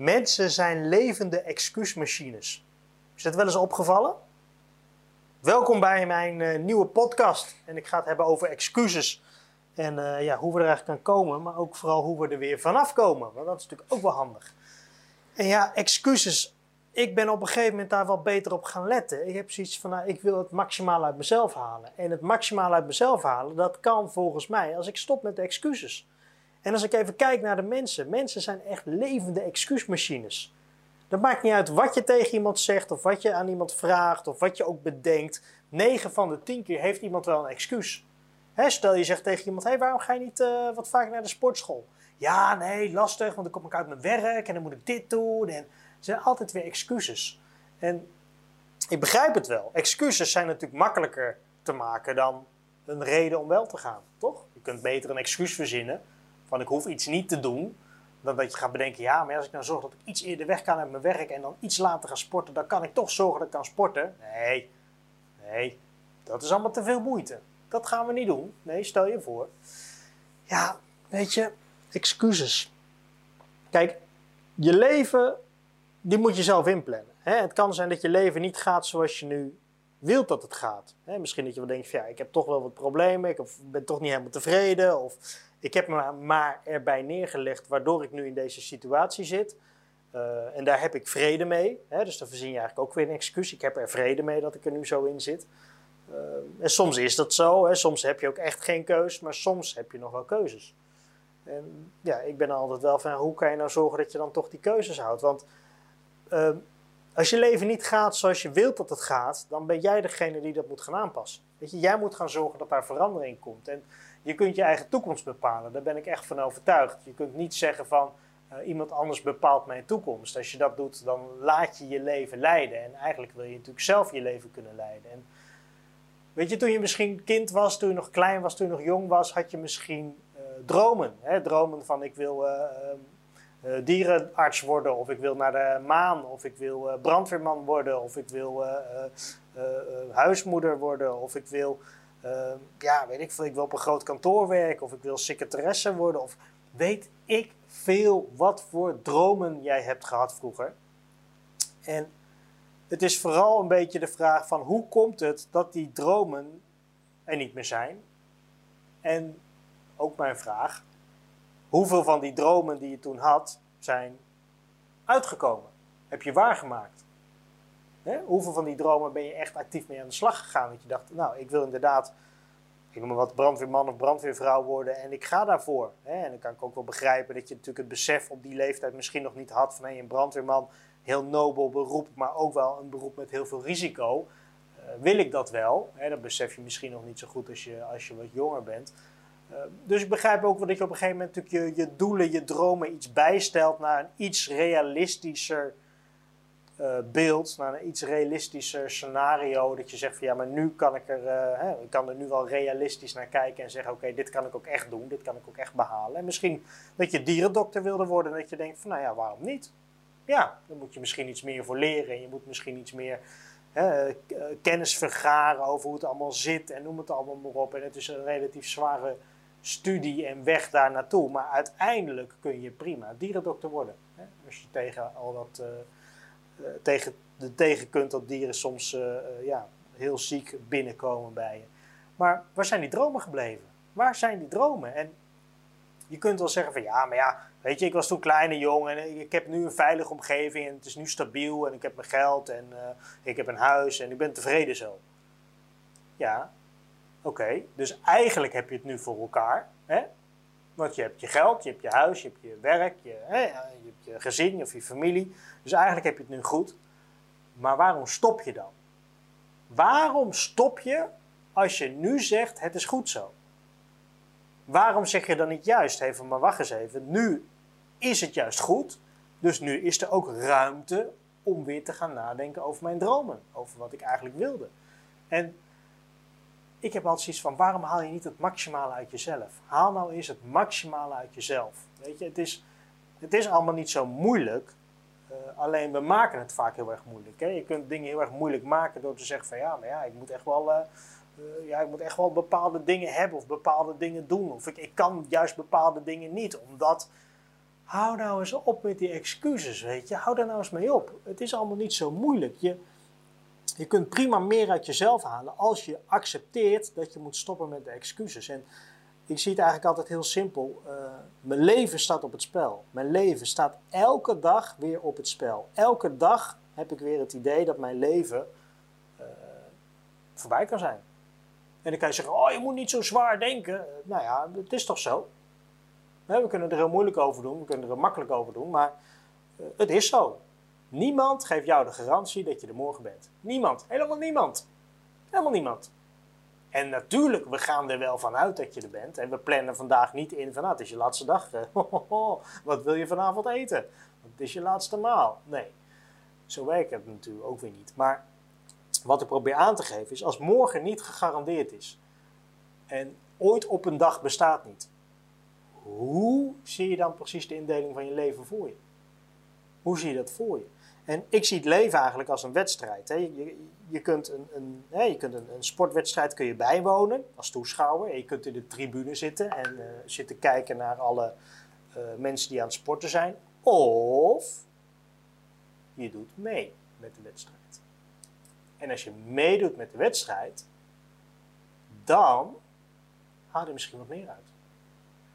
Mensen zijn levende excuusmachines. Is dat wel eens opgevallen? Welkom bij mijn uh, nieuwe podcast. En ik ga het hebben over excuses. En uh, ja, hoe we er eigenlijk kan komen, maar ook vooral hoe we er weer vanaf komen. Want dat is natuurlijk ook wel handig. En ja, excuses. Ik ben op een gegeven moment daar wel beter op gaan letten. Ik heb zoiets van, nou, ik wil het maximaal uit mezelf halen. En het maximaal uit mezelf halen, dat kan volgens mij als ik stop met excuses. En als ik even kijk naar de mensen, mensen zijn echt levende excuusmachines. Dat maakt niet uit wat je tegen iemand zegt, of wat je aan iemand vraagt, of wat je ook bedenkt. 9 van de 10 keer heeft iemand wel een excuus. stel je zegt tegen iemand: hey, waarom ga je niet uh, wat vaker naar de sportschool? Ja, nee, lastig, want dan kom ik uit mijn werk en dan moet ik dit doen. En er zijn altijd weer excuses. En ik begrijp het wel. Excuses zijn natuurlijk makkelijker te maken dan een reden om wel te gaan, toch? Je kunt beter een excuus verzinnen van ik hoef iets niet te doen, dan dat je gaat bedenken, ja, maar als ik nou zorg dat ik iets eerder weg kan uit mijn werk en dan iets later ga sporten, dan kan ik toch zorgen dat ik kan sporten. Nee, nee, dat is allemaal te veel moeite. Dat gaan we niet doen. Nee, stel je voor. Ja, weet je, excuses. Kijk, je leven, die moet je zelf inplannen. Het kan zijn dat je leven niet gaat zoals je nu wilt dat het gaat. Misschien dat je wel denkt, ja, ik heb toch wel wat problemen, ik ben toch niet helemaal tevreden, of ik heb me maar erbij neergelegd waardoor ik nu in deze situatie zit. Uh, en daar heb ik vrede mee. Hè? Dus dan verzin je eigenlijk ook weer een excuus. Ik heb er vrede mee dat ik er nu zo in zit. Uh, en soms is dat zo. Hè? Soms heb je ook echt geen keus. Maar soms heb je nog wel keuzes. En ja, ik ben altijd wel van hoe kan je nou zorgen dat je dan toch die keuzes houdt. Want uh, als je leven niet gaat zoals je wilt dat het gaat, dan ben jij degene die dat moet gaan aanpassen. Weet je, jij moet gaan zorgen dat daar verandering komt. En je kunt je eigen toekomst bepalen. Daar ben ik echt van overtuigd. Je kunt niet zeggen van uh, iemand anders bepaalt mijn toekomst. Als je dat doet, dan laat je je leven leiden. En eigenlijk wil je natuurlijk zelf je leven kunnen leiden. En weet je, toen je misschien kind was, toen je nog klein was, toen je nog jong was, had je misschien uh, dromen. Hè? Dromen van ik wil uh, dierenarts worden, of ik wil naar de maan, of ik wil brandweerman worden, of ik wil huismoeder worden, of ik wil uh, ja, weet ik veel, ik wil op een groot kantoor werken of ik wil secretaresse worden of weet ik veel wat voor dromen jij hebt gehad vroeger. En het is vooral een beetje de vraag van hoe komt het dat die dromen er niet meer zijn? En ook mijn vraag, hoeveel van die dromen die je toen had zijn uitgekomen? Heb je waargemaakt? Hè? Hoeveel van die dromen ben je echt actief mee aan de slag gegaan? Dat je dacht, nou, ik wil inderdaad, ik noem wat, brandweerman of brandweervrouw worden en ik ga daarvoor. Hè? En dan kan ik ook wel begrijpen dat je natuurlijk het besef op die leeftijd misschien nog niet had van een brandweerman, heel nobel beroep, maar ook wel een beroep met heel veel risico. Uh, wil ik dat wel? Hè? Dat besef je misschien nog niet zo goed als je, als je wat jonger bent. Uh, dus ik begrijp ook wel dat je op een gegeven moment natuurlijk je, je doelen, je dromen iets bijstelt naar een iets realistischer uh, beeld, naar een iets realistischer scenario. Dat je zegt van ja, maar nu kan ik er, uh, hè, ik kan er nu wel realistisch naar kijken en zeggen: oké, dit kan ik ook echt doen, dit kan ik ook echt behalen. En misschien dat je dierendokter wilde worden en dat je denkt: van nou ja, waarom niet? Ja, dan moet je misschien iets meer voor leren en je moet misschien iets meer hè, uh, kennis vergaren over hoe het allemaal zit en noem het allemaal maar op. En het is een relatief zware studie en weg daar naartoe. Maar uiteindelijk kun je prima dierendokter worden. Hè? Als je tegen al dat eh, tegen, de tegen kunt dat dieren soms eh, eh, ja, heel ziek binnenkomen bij je. Maar waar zijn die dromen gebleven? Waar zijn die dromen? En je kunt wel zeggen van ja, maar ja, weet je, ik was toen kleine jong en ik heb nu een veilige omgeving en het is nu stabiel en ik heb mijn geld en ik heb een huis en ik ben tevreden zo. Ja, oké, dus eigenlijk heb je het nu voor elkaar. Hè? Want je hebt je geld, je hebt je huis, je hebt je werk, je, hè, gezin of je familie. Dus eigenlijk heb je het nu goed. Maar waarom stop je dan? Waarom stop je als je nu zegt het is goed zo? Waarom zeg je dan niet juist, even maar wacht eens even, nu is het juist goed, dus nu is er ook ruimte om weer te gaan nadenken over mijn dromen, over wat ik eigenlijk wilde. En ik heb altijd zoiets van, waarom haal je niet het maximale uit jezelf? Haal nou eens het maximale uit jezelf. Weet je, het is, het is allemaal niet zo moeilijk. Uh, alleen we maken het vaak heel erg moeilijk. Hè? Je kunt dingen heel erg moeilijk maken door te zeggen van ja, maar ja, ik moet echt wel, uh, uh, ja, ik moet echt wel bepaalde dingen hebben of bepaalde dingen doen. Of ik, ik kan juist bepaalde dingen niet, omdat hou nou eens op met die excuses, weet je. Hou daar nou eens mee op. Het is allemaal niet zo moeilijk. Je, je kunt prima meer uit jezelf halen als je accepteert dat je moet stoppen met de excuses. En ik zie het eigenlijk altijd heel simpel. Uh, mijn leven staat op het spel. Mijn leven staat elke dag weer op het spel. Elke dag heb ik weer het idee dat mijn leven uh, voorbij kan zijn. En dan kan je zeggen, oh je moet niet zo zwaar denken. Nou ja, het is toch zo. We kunnen er heel moeilijk over doen, we kunnen er makkelijk over doen, maar het is zo. Niemand geeft jou de garantie dat je er morgen bent. Niemand, helemaal niemand. Helemaal niemand. En natuurlijk, we gaan er wel vanuit dat je er bent. En we plannen vandaag niet in van, nou, het is je laatste dag. Wat wil je vanavond eten? Het is je laatste maal. Nee, zo werkt het natuurlijk ook weer niet. Maar wat ik probeer aan te geven is, als morgen niet gegarandeerd is en ooit op een dag bestaat niet, hoe zie je dan precies de indeling van je leven voor je? Hoe zie je dat voor je? En ik zie het leven eigenlijk als een wedstrijd. Hè. Je, je, kunt, een, een, hè, je kunt een, sportwedstrijd kun je bijwonen als toeschouwer. je kunt in de tribune zitten en uh, zitten kijken naar alle uh, mensen die aan het sporten zijn. Of je doet mee met de wedstrijd. En als je meedoet met de wedstrijd, dan haal je misschien wat meer uit.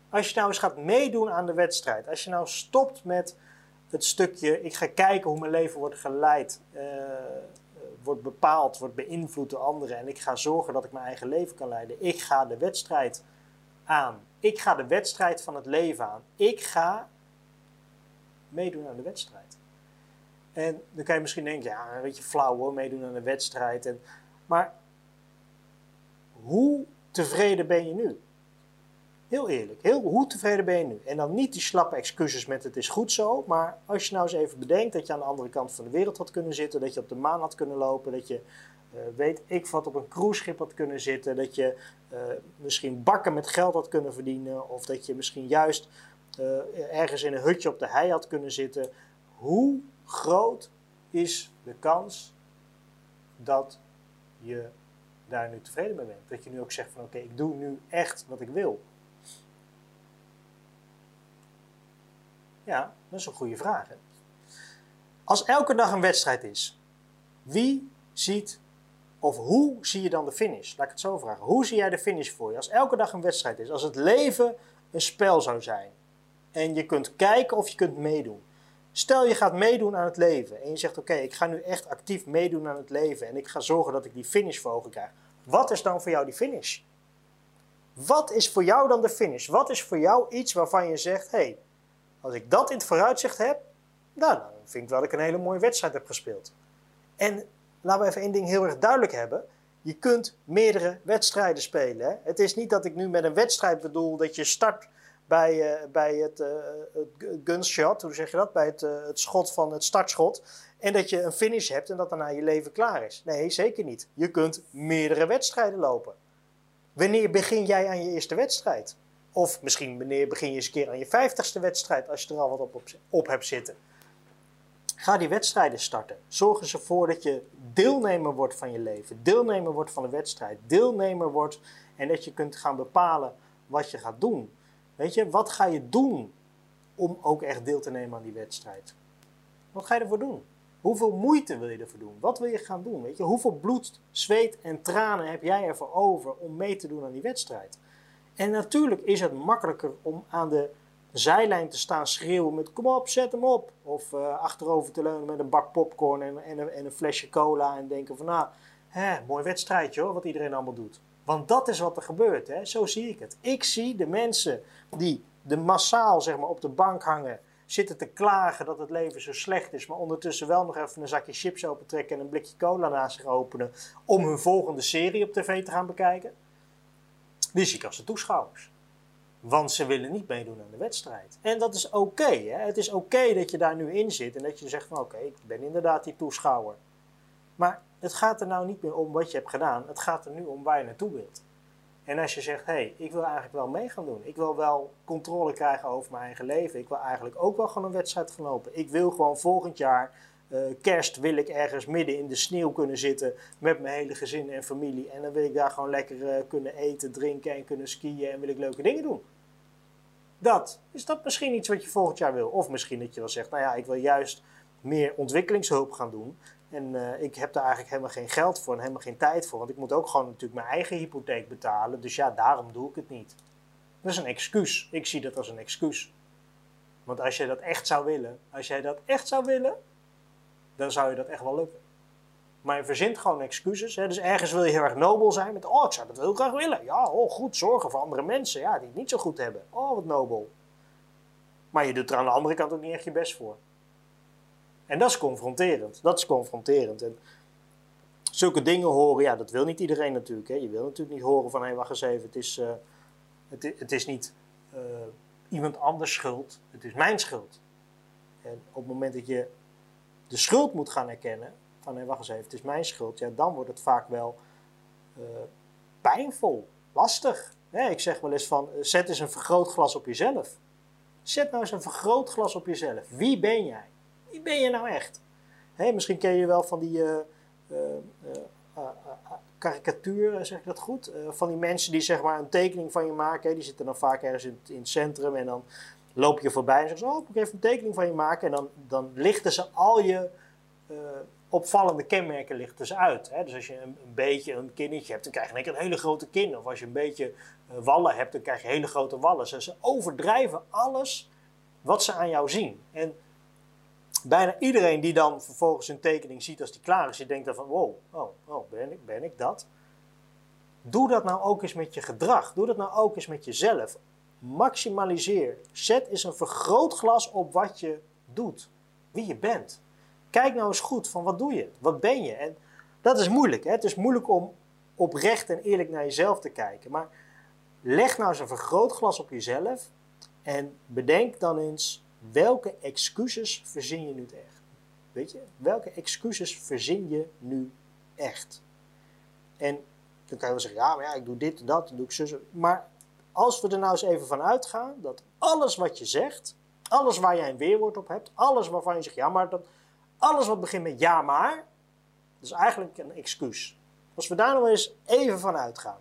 Als je nou eens gaat meedoen aan de wedstrijd, als je nou stopt met het stukje, ik ga kijken hoe mijn leven wordt geleid, uh, wordt bepaald, wordt beïnvloed door anderen en ik ga zorgen dat ik mijn eigen leven kan leiden. Ik ga de wedstrijd aan. Ik ga de wedstrijd van het leven aan. Ik ga meedoen aan de wedstrijd. En dan kan je misschien denken, ja, een beetje flauw hoor, meedoen aan de wedstrijd. En, maar hoe tevreden ben je nu? Heel eerlijk, heel, hoe tevreden ben je nu? En dan niet die slappe excuses met het is goed zo, maar als je nou eens even bedenkt dat je aan de andere kant van de wereld had kunnen zitten, dat je op de maan had kunnen lopen, dat je uh, weet ik wat op een cruiseschip had kunnen zitten, dat je uh, misschien bakken met geld had kunnen verdienen, of dat je misschien juist uh, ergens in een hutje op de hei had kunnen zitten. Hoe groot is de kans dat je daar nu tevreden mee bent? Dat je nu ook zegt van oké, ik doe nu echt wat ik wil. Ja, dat is een goede vraag. Hè? Als elke dag een wedstrijd is, wie ziet of hoe zie je dan de finish? Laat ik het zo vragen. Hoe zie jij de finish voor je? Als elke dag een wedstrijd is, als het leven een spel zou zijn en je kunt kijken of je kunt meedoen. Stel je gaat meedoen aan het leven en je zegt oké, ik ga nu echt actief meedoen aan het leven en ik ga zorgen dat ik die finish voor ogen krijg. Wat is dan voor jou die finish? Wat is voor jou dan de finish? Wat is voor jou iets waarvan je zegt, hé, hey, als ik dat in het vooruitzicht heb, nou, dan vind ik wel dat ik een hele mooie wedstrijd heb gespeeld. En laten we even één ding heel erg duidelijk hebben. Je kunt meerdere wedstrijden spelen. Hè? Het is niet dat ik nu met een wedstrijd bedoel dat je start bij, uh, bij het, uh, het gunshot, hoe zeg je dat? Bij het, uh, het schot van het startschot. En dat je een finish hebt en dat daarna je leven klaar is. Nee, zeker niet. Je kunt meerdere wedstrijden lopen. Wanneer begin jij aan je eerste wedstrijd? Of misschien wanneer begin je eens een keer aan je vijftigste wedstrijd als je er al wat op, op, op hebt zitten. Ga die wedstrijden starten. Zorg ervoor dat je deelnemer wordt van je leven. Deelnemer wordt van de wedstrijd. Deelnemer wordt en dat je kunt gaan bepalen wat je gaat doen. Weet je, wat ga je doen om ook echt deel te nemen aan die wedstrijd? Wat ga je ervoor doen? Hoeveel moeite wil je ervoor doen? Wat wil je gaan doen? Weet je, hoeveel bloed, zweet en tranen heb jij ervoor over om mee te doen aan die wedstrijd? En natuurlijk is het makkelijker om aan de zijlijn te staan schreeuwen met kom op, zet hem op. Of uh, achterover te leunen met een bak popcorn en, en, een, en, een, flesje cola en denken van nou, hè, mooi wedstrijdje hoor, wat iedereen allemaal doet. Want dat is wat er gebeurt, hè? zo zie ik het. Ik zie de mensen die de massaal zeg maar, op de bank hangen, zitten te klagen dat het leven zo slecht is, maar ondertussen wel nog even een zakje chips opentrekken en een blikje cola naast zich openen om hun volgende serie op tv te gaan bekijken. Die zie ik als de toeschouwers. Want ze willen niet meedoen aan de wedstrijd. En dat is oké. het is oké dat je daar nu in zit en dat je zegt van oké, ik ben inderdaad die toeschouwer. Maar het gaat er nou niet meer om wat je hebt gedaan. Het gaat er nu om waar je naartoe wilt. En als je zegt, hé, hey, ik wil eigenlijk wel mee gaan doen. Ik wil wel controle krijgen over mijn eigen leven. Ik wil eigenlijk ook wel gewoon een wedstrijd gaan lopen. Ik wil gewoon volgend jaar, uh, kerst, wil ik ergens midden in de sneeuw kunnen zitten met mijn hele gezin en familie. En dan wil ik daar gewoon lekker uh, kunnen eten, drinken en kunnen skiën en wil ik leuke dingen doen. dat. Is dat misschien iets wat je volgend jaar wil? Of misschien dat je wel zegt, nou ja, ik wil juist meer ontwikkelingshulp gaan doen. En eh, ik heb daar eigenlijk helemaal geen geld voor en helemaal geen tijd voor. Want ik moet ook gewoon natuurlijk mijn eigen hypotheek betalen. Dus ja, daarom doe ik het niet. Dat is een excuus. Ik zie dat als een excuus. Want als je dat echt zou willen, als jij dat echt zou willen, dan zou je dat echt wel lukken. Maar je verzint gewoon excuses. Hè? Dus ergens wil je heel erg nobel zijn. Met, oh, ik zou dat heel graag willen. Ja, oh, goed zorgen voor andere mensen ja, die het niet zo goed hebben. Oh, wat nobel. Maar je doet er aan de andere kant ook niet echt je best voor. En dat is confronterend. Dat is confronterend. En zulke dingen horen, ja, dat wil niet iedereen natuurlijk. Hè. Je wil natuurlijk niet horen van, hé, hey, wacht eens even, het is, uh, het, is niet uh, iemand anders schuld, het is mijn schuld. En op het moment dat je de schuld moet gaan erkennen, van, hey, wacht eens even, het is mijn schuld, ja, dan wordt het vaak wel uh, pijnvol, lastig. Ja, ik zeg wel eens van, zet eens een vergrootglas op jezelf. Zet nou eens een vergrootglas op jezelf. Wie ben jij? Wie ben je nou echt? Hey, misschien ken je wel van die uh, karikatuur, zeg ik dat goed? van die mensen die zeg maar een tekening van je maken. Die zitten dan vaak ergens in het centrum en dan loop je voorbij en zeggen ze: Oh, ik even een tekening van je maken. En dan, dan lichten ze al je opvallende kenmerken lichten ze uit. Hè? Dus als je een, beetje een kinnetje hebt, dan krijg je een hele grote kin. Of als je een beetje wallen hebt, dan krijg je hele grote wallen. Dus ze overdrijven alles wat ze aan jou zien. En bijna iedereen die dan vervolgens een tekening ziet als die klaar is, die denkt dan van wow, oh, oh ben, ik, ben ik dat? Doe dat nou ook eens met je gedrag. Doe dat nou ook eens met jezelf. Maximaliseer. Zet eens een vergrootglas op wat je doet. Wie je bent. Kijk nou eens goed van wat doe je? Wat ben je? En dat is moeilijk. Hè? Het is moeilijk om oprecht en eerlijk naar jezelf te kijken. Maar leg nou eens een vergrootglas op jezelf. En bedenk dan eens welke excuses verzin je nu echt? Weet je, welke excuses verzin je nu echt? En dan kan je wel zeggen, ja, maar ja, ik doe dit en dat, en doe ik zo. Maar als we er nou eens even van uitgaan dat alles wat je zegt, alles waar jij een weerwoord op hebt, alles waarvan je zegt, ja, maar dat, alles wat begint met ja, maar, dat is eigenlijk een excuus. Als we daar nou eens even van uitgaan.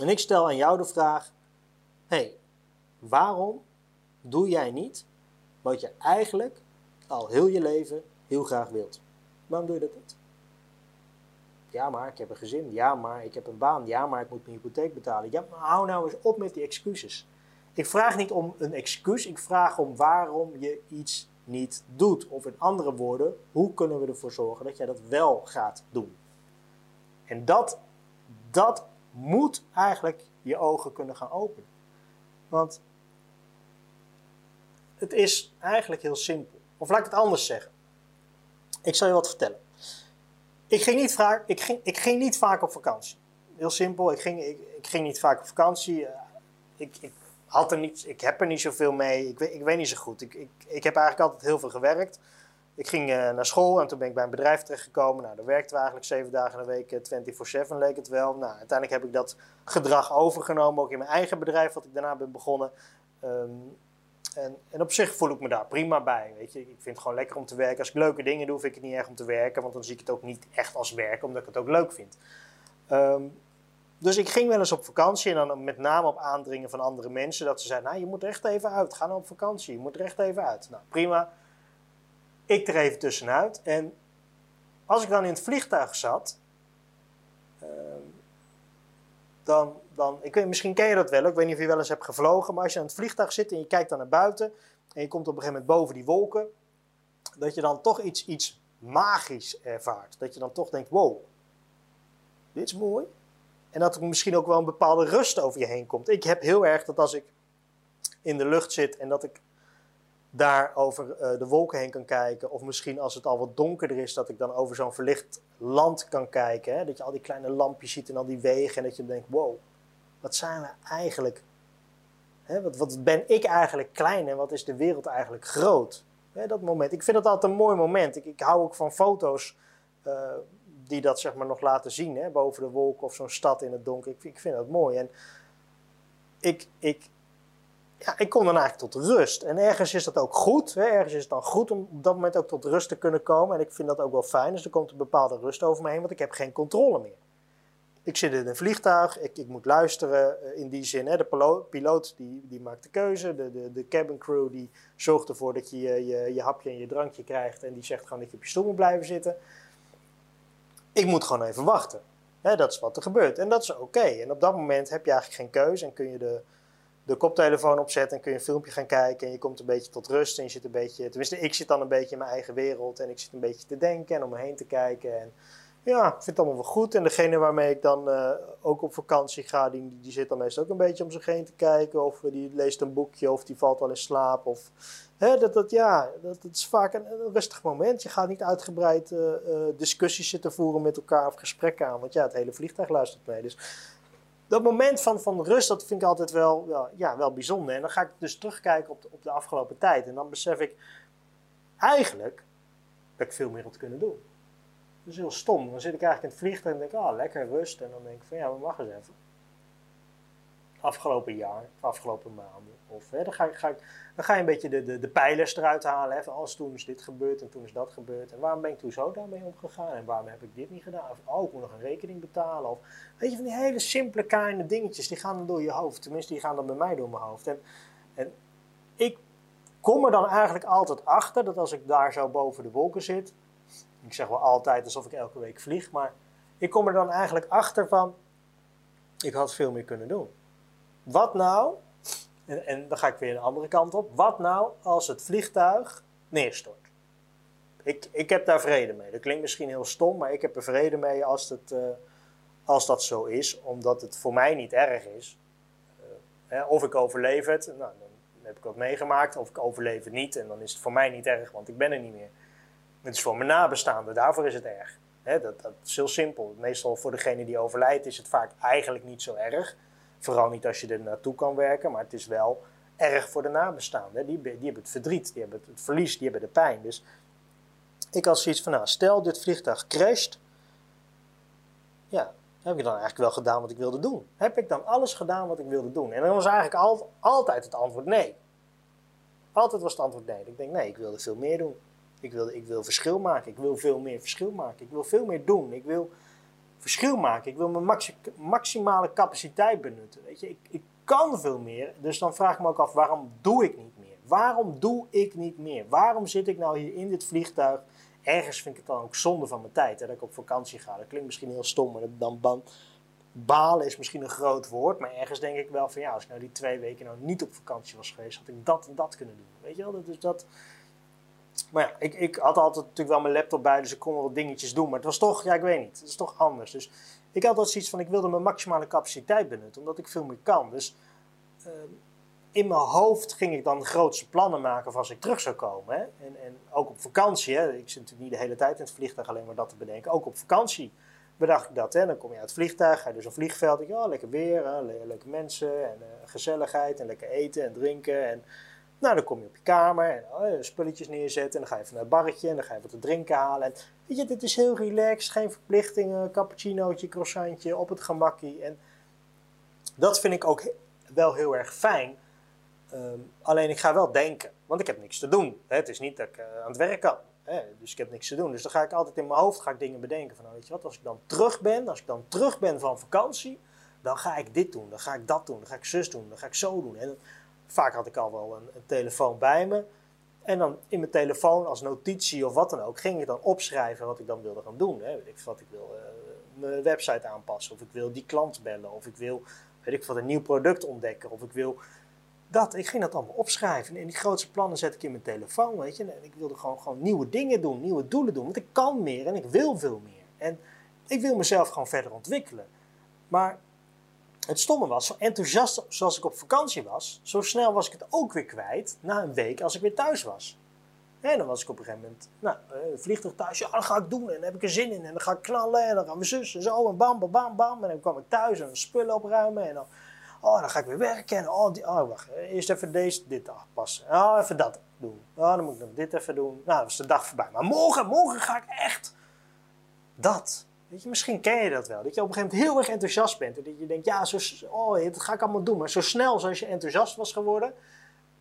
En ik stel aan jou de vraag, hé, hey, waarom doe jij niet wat je eigenlijk al heel je leven heel graag wilt. Waarom doe je dat niet? Ja, maar ik heb een gezin. Ja, maar ik heb een baan. Ja, maar ik moet mijn hypotheek betalen. Ja, maar hou nou eens op met die excuses. Ik vraag niet om een excuus. Ik vraag om waarom je iets niet doet. Of in andere woorden, hoe kunnen we ervoor zorgen dat jij dat wel gaat doen? En dat, dat moet eigenlijk je ogen kunnen gaan openen. Want het is eigenlijk heel simpel. Of laat ik het anders zeggen. Ik zal je wat vertellen. Ik ging niet, vaak, ik ging, ik ging niet vaak op vakantie. Heel simpel, ik ging, ik, ik ging niet vaak op vakantie. Eh, ik, ik, had er niet, ik heb er niet zoveel mee. Ik, ik weet niet zo goed. Ik, ik, ik heb eigenlijk altijd heel veel gewerkt. Ik ging uh, naar school en toen ben ik bij een bedrijf terechtgekomen. Nou, daar werkten we eigenlijk zeven dagen in de week, 24-7 leek het wel. Nou, uiteindelijk heb ik dat gedrag overgenomen, ook in mijn eigen bedrijf, wat ik daarna ben begonnen. Um, en, en op zich voel ik me daar prima bij. Weet je. Ik vind het gewoon lekker om te werken. Als ik leuke dingen doe, vind ik het niet erg om te werken. Want dan zie ik het ook niet echt als werk, omdat ik het ook leuk vind. Um, dus ik ging wel eens op vakantie en dan met name op aandringen van andere mensen. Dat ze zeiden, nou je moet er echt even uit. Ga nou op vakantie, je moet er echt even uit. Nou prima. Ik er even tussenuit. En als ik dan in het vliegtuig zat, uh, dan dan, ik weet, misschien ken je dat wel, ik weet niet of je wel eens hebt gevlogen, maar als je aan het vliegtuig zit en je kijkt dan naar buiten en je komt op een gegeven moment boven die wolken, dat je dan toch iets, iets magisch ervaart. Dat je dan toch denkt, wow, dit is mooi. En dat er misschien ook wel een bepaalde rust over je heen komt. Ik heb heel erg dat als ik in de lucht zit en dat ik daar over uh, de wolken heen kan kijken. Of misschien als het al wat donkerder is, dat ik dan over zo'n verlicht land kan kijken. Hè? Dat je al die kleine lampjes ziet en al die wegen. En dat je denkt, wow, wat zijn we eigenlijk, hè, wat, wat, ben ik eigenlijk klein en wat is de wereld eigenlijk groot? Dat moment. Ik vind dat altijd een mooi moment. Ik, ik hou ook van foto's uh, die dat zeg maar nog laten zien, hè, boven de wolken of zo'n stad in het donker. Ik, ik vind dat mooi. En ik, ik, ja, ik kom dan eigenlijk tot rust. En ergens is dat ook goed. Hè? Ergens is het dan goed om op dat moment ook tot rust te kunnen komen. En ik vind dat ook wel fijn. Dus er komt een bepaalde rust over me heen, want ik heb geen controle meer. Ik zit in een vliegtuig, ik, ik moet luisteren eh, in die zin. Hè, de piloot die, die maakt de keuze, de, de, de cabin crew die zorgt ervoor dat je je, je je hapje en je drankje krijgt en die zegt gewoon dat je op je stoel moet blijven zitten. Ik moet gewoon even wachten. Hè, dat is wat er gebeurt en dat is oké. En op dat moment heb je eigenlijk geen keuze en kun je de, de koptelefoon opzetten en kun je een filmpje gaan kijken en je komt een beetje tot rust en je zit een beetje, tenminste ik zit dan een beetje in mijn eigen wereld en ik zit een beetje te denken en om me heen te kijken en ja, ik vind het allemaal wel goed. En degene waarmee ik dan uh, ook op vakantie ga, die, die zit dan meestal ook een beetje om zich heen te kijken. Of die leest een boekje of die valt al in slaap. Of, hè, dat, dat, ja, dat, dat is vaak een, rustig moment. Je gaat niet uitgebreid uh, discussies zitten voeren met elkaar of gesprekken aan. Want ja, het hele vliegtuig luistert mee. Dus dat moment van, van rust, dat vind ik altijd wel, wel, ja, wel bijzonder. En dan ga ik dus terugkijken op de, op de afgelopen tijd. En dan besef ik eigenlijk dat ik veel meer had kunnen doen. Dat is heel stom. Dan zit ik eigenlijk in het vliegtuig en denk, ah, lekker rust. En dan denk ik van, ja, we mag eens even. Afgelopen jaar, afgelopen maanden. Of hè, dan, ga ik, ga ik, dan ga je een beetje de, de, de pijlers eruit halen. Hè, als toen is dit gebeurd en toen is dat gebeurd. En waarom ben ik toen zo daarmee omgegaan? En waarom heb ik dit niet gedaan? Of, oh, ik moet nog een rekening betalen. Of, weet je, van die hele simpele kleine dingetjes, die gaan dan door je hoofd. Tenminste, die gaan dan bij mij door mijn hoofd. En, en ik kom er dan eigenlijk altijd achter dat als ik daar zo boven de wolken zit, ik zeg wel altijd alsof ik elke week vlieg, maar ik kom er dan eigenlijk achter van, ik had veel meer kunnen doen. Wat nou, en, en dan ga ik weer een andere kant op, wat nou als het vliegtuig neerstort? Ik, ik heb daar vrede mee. Dat klinkt misschien heel stom, maar ik heb er vrede mee als, het, uh, als dat zo is, omdat het voor mij niet erg is. Uh, of ik overleef het, nou, dan heb ik wat meegemaakt, of ik overleef het niet en dan is het voor mij niet erg, want ik ben er niet meer. Het is voor mijn nabestaanden, daarvoor is het erg. dat, dat, is heel simpel. Meestal voor degene die overlijdt is het vaak eigenlijk niet zo erg. Vooral niet als je er naartoe kan werken, maar het is wel erg voor de nabestaanden. Die, die hebben het verdriet, die hebben het verlies, die hebben de pijn. Dus ik had zoiets van, nou, stel dit vliegtuig crasht. Ja, heb ik dan eigenlijk wel gedaan wat ik wilde doen? Heb ik dan alles gedaan wat ik wilde doen? En dan was eigenlijk al, altijd het antwoord nee. Altijd was het antwoord nee. Ik denk, nee, ik wilde veel meer doen. Ik wil, ik wil verschil maken. Ik wil veel meer verschil maken. Ik wil veel meer doen. Ik wil verschil maken. Ik wil mijn maximale capaciteit benutten. Weet je, ik, ik kan veel meer. Dus dan vraag ik me ook af, waarom doe ik niet meer? Waarom doe ik niet meer? Waarom zit ik nou hier in dit vliegtuig? Ergens vind ik het dan ook zonde van mijn tijd. Hè, dat ik op vakantie ga. Dat klinkt misschien heel stom, maar dan, balen is misschien een groot woord. Maar ergens denk ik wel van ja, als ik nou die twee weken nou niet op vakantie was geweest, had ik dat en dat kunnen doen. Weet je wel? Dus dat, maar ja, ik, ik had altijd natuurlijk wel mijn laptop bij, dus ik kon wel wat dingetjes doen. Maar het was toch, ja, ik weet niet, het is toch anders. Dus ik had altijd zoiets van, ik wilde mijn maximale capaciteit benutten, omdat ik veel meer kan. Dus uh, in mijn hoofd ging ik dan grootste plannen maken voor als ik terug zou komen. Hè? En, en ook op vakantie, hè? ik zit natuurlijk niet de hele tijd in het vliegtuig alleen maar dat te bedenken. Ook op vakantie bedacht ik dat. Hè? Dan kom je uit het vliegtuig, ga je dus een vliegveld. Ik, oh, lekker weer, hè? leuke mensen en uh, gezelligheid en lekker eten en drinken. En nou, dan kom je op je kamer en oh, spulletjes neerzetten. En dan ga je even naar het barretje en dan ga je wat te drinken halen. En weet je, dit is heel relaxed, geen verplichtingen, cappuccinootje, croissantje, op het gemakkie. En dat vind ik ook wel heel erg fijn. Ehm, alleen ik ga wel denken, want ik heb niks te doen. Het is niet dat ik uh, aan het werk kan. Hè? Dus ik heb niks te doen. Dus dan ga ik altijd in mijn hoofd ga ik dingen bedenken. Van, nou, weet je wat, als ik dan terug ben, als ik dan terug ben van vakantie, dan ga ik dit doen, dan ga ik dat doen, dan ga ik zus doen, dan ga ik zo doen. En Vaak had ik al wel een, telefoon bij me. En dan in mijn telefoon als notitie of wat dan ook, ging ik dan opschrijven wat ik dan wilde gaan doen. Hè. Weet ik wat ik wil uh, mijn website aanpassen, of ik wil die klant bellen, of ik wil weet ik wat, een nieuw product ontdekken, of ik wil dat. Ik ging dat allemaal opschrijven. En die grootste plannen zet ik in mijn telefoon, weet je. En ik wilde gewoon, gewoon nieuwe dingen doen, nieuwe doelen doen. Want ik kan meer en ik wil veel meer. En ik wil mezelf gewoon verder ontwikkelen. Maar het stomme was, zo enthousiast zoals ik op vakantie was, zo snel was ik het ook weer kwijt na een week als ik weer thuis was. En dan was ik op een gegeven moment, nou, uh, vliegtuig thuis, ja, dat ga ik doen en dan heb ik er zin in en dan ga ik knallen en dan gaan we zus en zo en bam, bam, bam, bam. En dan kwam ik thuis en spullen opruimen en dan, oh, dan ga ik weer werken en oh, die, oh wacht, eerst even deze, dit afpassen. Oh, even dat doen. Oh, dan moet ik nog dit even doen. Nou, dat was de dag voorbij. Maar morgen, morgen ga ik echt dat. Misschien ken je dat wel. Dat je op een gegeven moment heel erg enthousiast bent. En dat je denkt, ja, zo, oh, dat ga ik allemaal doen. Maar zo snel zoals je enthousiast was geworden,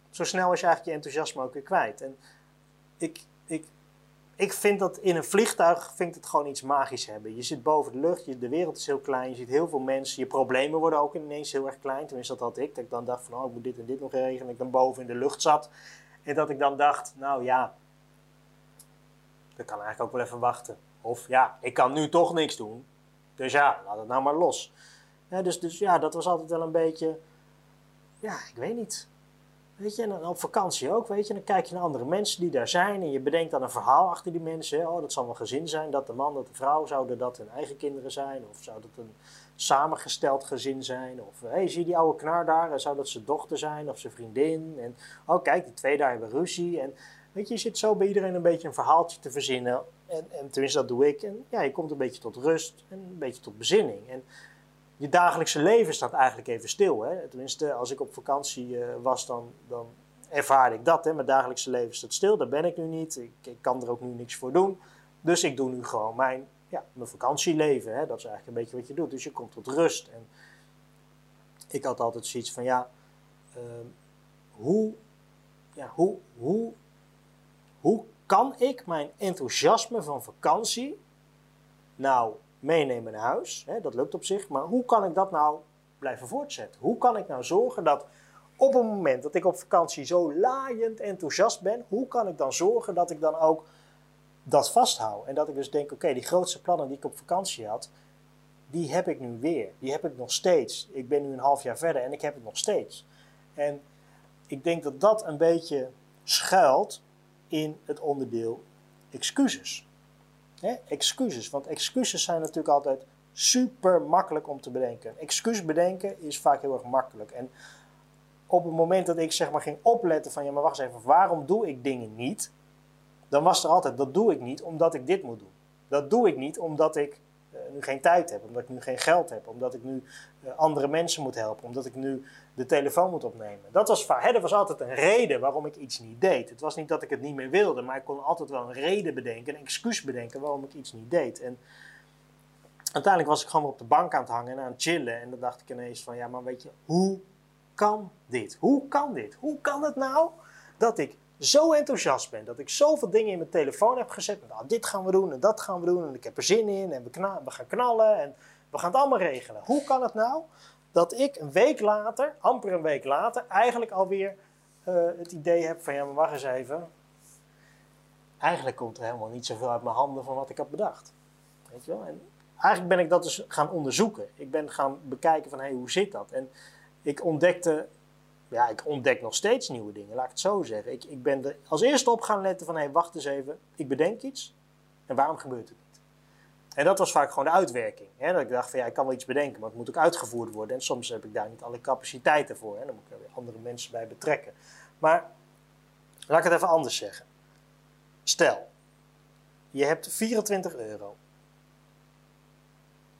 zo snel was je eigenlijk je enthousiasme ook weer kwijt. En ik, ik ik vind dat in een vliegtuig vind ik het gewoon iets magisch hebben. Je zit boven de lucht, je, de wereld is heel klein, je ziet heel veel mensen. Je problemen worden ook ineens heel erg klein. Tenminste, dat had ik. Dat ik dan dacht van, oh, ik moet dit en dit nog regelen. En ik dan boven in de lucht zat. En dat ik dan dacht, nou ja, dat kan eigenlijk ook wel even wachten. Of ja, ik kan nu toch niks doen. Dus ja, laat het nou maar los. dus, dus ja, dat was altijd wel een beetje, ja, ik weet niet. Weet je, en op vakantie ook, weet je. Dan kijk je naar andere mensen die daar zijn en je bedenkt dan een verhaal achter die mensen. Oh, dat zal een gezin zijn, dat de man, dat de vrouw, zouden dat hun eigen kinderen zijn? Of zou dat een samengesteld gezin zijn? Of, hé, hey, zie die oude knar daar? Zou dat zijn dochter zijn of zijn vriendin? En, oh, kijk, die twee daar hebben ruzie. En weet je, je zit zo bij iedereen een beetje een verhaaltje te verzinnen. En, en tenminste, dat doe ik. En ja, je komt een beetje tot rust en een beetje tot bezinning. En je dagelijkse leven staat eigenlijk even stil. Hè? Tenminste, als ik op vakantie uh, was, dan, dan ervaar ik dat. Hè? Mijn dagelijkse leven staat stil, daar ben ik nu niet. Ik, kan er ook nu niks voor doen. Dus ik doe nu gewoon mijn, ja, mijn vakantieleven. Hè? Dat is eigenlijk een beetje wat je doet. Dus je komt tot rust. En ik had altijd zoiets van, ja, uh, hoe, ja hoe, hoe, hoe kan ik mijn enthousiasme van vakantie nou meenemen naar huis. Hè, dat lukt op zich. Maar hoe kan ik dat nou blijven voortzetten? Hoe kan ik nou zorgen dat op het moment dat ik op vakantie zo laaiend enthousiast ben, hoe kan ik dan zorgen dat ik dan ook dat vasthoud? En dat ik dus denk, oké, die grootste plannen die ik op vakantie had, die heb ik nu weer. Die heb ik nog steeds. Ik ben nu een half jaar verder en ik heb het nog steeds. En ik denk dat dat een beetje schuilt in het onderdeel excuses. Excuses, want excuses zijn natuurlijk altijd super makkelijk om te bedenken. excuus bedenken is vaak heel erg makkelijk. En op het moment dat ik zeg maar ging opletten van ja, maar wacht eens even, waarom doe ik dingen niet? Dan was er altijd, dat doe ik niet omdat ik dit moet doen. Dat doe ik niet omdat ik uh, nu geen tijd heb, omdat ik nu geen geld heb, omdat ik nu uh, andere mensen moet helpen, omdat ik nu de telefoon moet opnemen. Dat was, hè, dat was altijd een reden waarom ik iets niet deed. Het was niet dat ik het niet meer wilde, maar ik kon altijd wel een reden bedenken, een excuus bedenken waarom ik iets niet deed. En uiteindelijk was ik gewoon op de bank aan het hangen en aan het chillen. En dan dacht ik ineens van, ja, maar weet je, hoe kan dit? Hoe kan dit? Hoe kan het nou dat ik zo enthousiast ben, dat ik zoveel dingen in mijn telefoon heb gezet. Nou, dit gaan we doen en dat gaan we doen en ik heb er zin in en we, we gaan knallen en we gaan het allemaal regelen. Hoe kan het nou dat ik een week later, amper een week later, eigenlijk alweer uh, het idee heb van ja, maar wacht eens even. Eigenlijk komt er helemaal niet zoveel uit mijn handen van wat ik had bedacht. Weet je wel? En eigenlijk ben ik dat dus gaan onderzoeken. Ik ben gaan bekijken van hé, hey, hoe zit dat? En ik ontdekte, ja, ik ontdek nog steeds nieuwe dingen, laat ik het zo zeggen. Ik, ik ben er als eerste op gaan letten van hé, hey, wacht eens even, ik bedenk iets en waarom gebeurt het? En dat was vaak gewoon de uitwerking. Hè? Dat ik dacht van ja, ik kan wel iets bedenken, maar het moet ook uitgevoerd worden. En soms heb ik daar niet alle capaciteiten voor. Hè? Dan moet ik er weer andere mensen bij betrekken. Maar laat ik het even anders zeggen. Stel, je hebt 24 euro.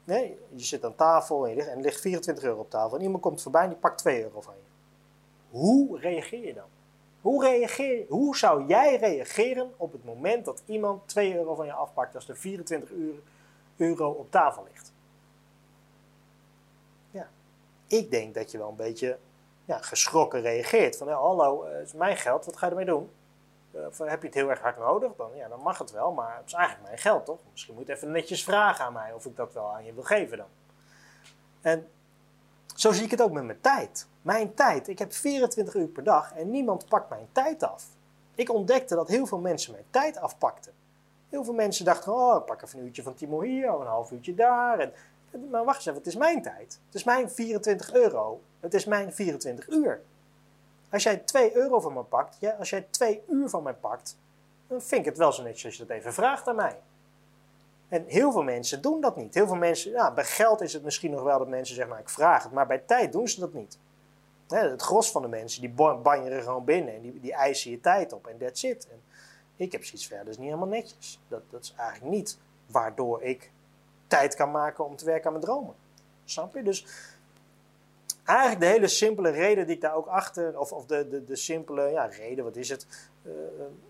Nee, je zit aan tafel en, er ligt 24 euro op tafel. En iemand komt voorbij en die pakt 2 euro van je. Hoe reageer je dan? Hoe, reageer, hoe zou jij reageren op het moment dat iemand 2 euro van je afpakt als er 24 uur euro op tafel ligt. Ja, ik denk dat je wel een beetje ja, geschrokken reageert. Van, hallo, het is mijn geld, wat ga je ermee doen? Uh, heb je het heel erg hard nodig? Dan, ja, dan mag het wel, maar het is eigenlijk mijn geld, toch? Misschien moet je even netjes vragen aan mij of ik dat wel aan je wil geven dan. En zo zie ik het ook met mijn tijd. Mijn tijd. Ik heb 24 uur per dag en niemand pakt mijn tijd af. Ik ontdekte dat heel veel mensen mijn tijd afpakten. Heel veel mensen dachten, oh, pak even een uurtje van Timo hier, een half uurtje daar. En, maar wacht eens even, het is mijn tijd. Het is mijn 24 euro. Het is mijn 24 uur. Als jij 2 euro van me pakt, als jij 2 uur van mij pakt, dan vind ik het wel zo netjes als je dat even vraagt aan mij. En heel veel mensen doen dat niet. Heel veel mensen, ja, bij geld is het misschien nog wel dat mensen zeggen, nou ik vraag het, maar bij tijd doen ze dat niet. het gros van de mensen die banjeren gewoon binnen en die, die eisen je tijd op en that's it. En ik heb zoiets verder, dat is niet helemaal netjes. Dat, dat is eigenlijk niet waardoor ik tijd kan maken om te werken aan mijn dromen. Snap je? Dus eigenlijk de hele simpele reden die ik daar ook achter, of, of de, de, de simpele ja, reden, wat is het? Uh,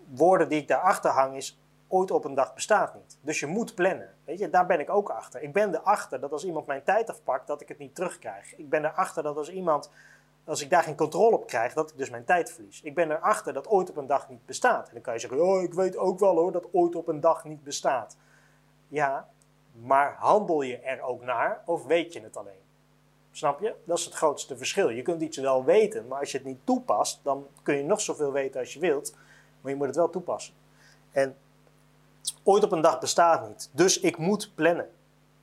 woorden die ik daarachter hang, is ooit op een dag bestaat niet. Dus je moet plannen. Weet je, daar ben ik ook achter. Ik ben erachter dat als iemand mijn tijd afpakt, dat ik het niet terugkrijg. Ik ben erachter dat als iemand als ik daar geen controle op krijg, dat ik dus mijn tijd verlies. Ik ben erachter dat ooit op een dag niet bestaat. En dan kan je zeggen, oh, ik weet ook wel hoor, dat ooit op een dag niet bestaat. Ja, maar handel je er ook naar of weet je het alleen? Snap je? Dat is het grootste verschil. Je kunt iets wel weten, maar als je het niet toepast, dan kun je nog zoveel weten als je wilt, maar je moet het wel toepassen. En ooit op een dag bestaat niet. Dus ik moet plannen.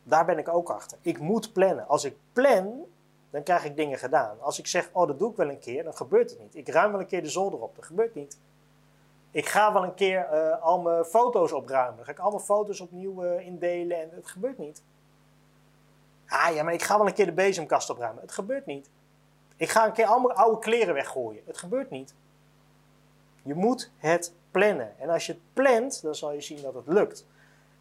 Daar ben ik ook achter. Ik moet plannen. Als ik plan, dan krijg ik dingen gedaan. Als ik zeg, oh dat doe ik wel een keer, dan gebeurt het niet. Ik ruim wel een keer de zolder op, dat gebeurt niet. Ik ga wel een keer uh, al mijn foto's opruimen. Dan ga ik al foto's opnieuw uh, indelen en het gebeurt niet. Ah ja, maar ik ga wel een keer de bezemkast opruimen. Het gebeurt niet. Ik ga een keer al mijn oude kleren weggooien. Het gebeurt niet. Je moet het plannen. En als je het plant, dan zal je zien dat het lukt.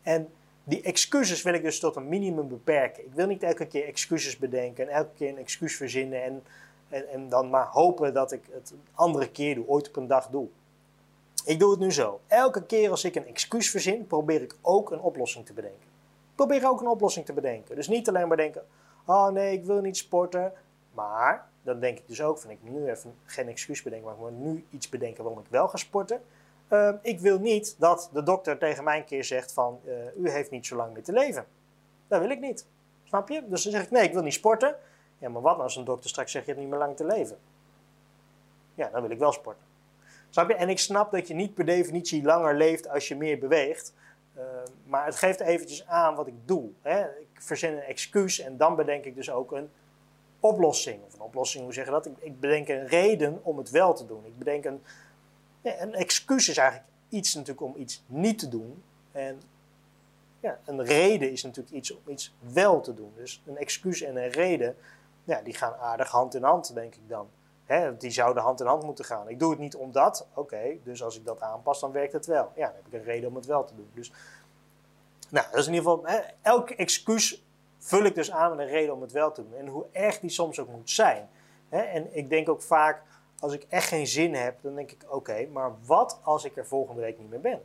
En die excuses wil ik dus tot een minimum beperken. Ik wil niet elke keer excuses bedenken en elke keer een excuus verzinnen en, en, en dan maar hopen dat ik het een andere keer doe, ooit op een dag doe. Ik doe het nu zo. Elke keer als ik een excuus verzin, probeer ik ook een oplossing te bedenken. Probeer ook een oplossing te bedenken. Dus niet alleen maar denken, oh nee, ik wil niet sporten. Maar dan denk ik dus ook van, ik moet nu even geen excuus bedenken, maar ik moet nu iets bedenken waarom ik wel ga sporten. Ehm, ik wil niet dat de dokter tegen mij een keer zegt van, uh, u heeft niet zo lang meer te leven. Dat wil ik niet. Snap je? Dus dan zeg ik, nee, ik wil niet sporten. Ja, maar wat nou als een dokter straks zegt, je hebt niet meer lang te leven? Ja, dan wil ik wel sporten. Snap je? En ik snap dat je niet per definitie langer leeft als je meer beweegt. Ehm, maar het geeft eventjes aan wat ik doe. Hè? Ik verzin een excuus en dan bedenk ik dus ook een oplossing. Of een oplossing, hoe zeg je dat? Ik, ik bedenk een reden om het wel te doen. Ik bedenk een een excuus is eigenlijk iets natuurlijk om iets niet te doen. En ja, een reden is natuurlijk iets om iets wel te doen. Dus een excuus en een reden, ja, die gaan aardig hand in hand, denk ik dan. Die zouden hand in hand moeten gaan. Ik doe het niet omdat, oké, dus als ik dat aanpas, dan werkt het wel. Ja, dan heb ik een reden om het wel te doen. Dus, nou, dat is in ieder geval, hè, elke excuus vul ik dus aan met een reden om het wel te doen. En hoe erg die soms ook moet zijn. En ik denk ook vaak, als ik echt geen zin heb, dan denk ik: oké, maar wat als ik er volgende week niet meer ben?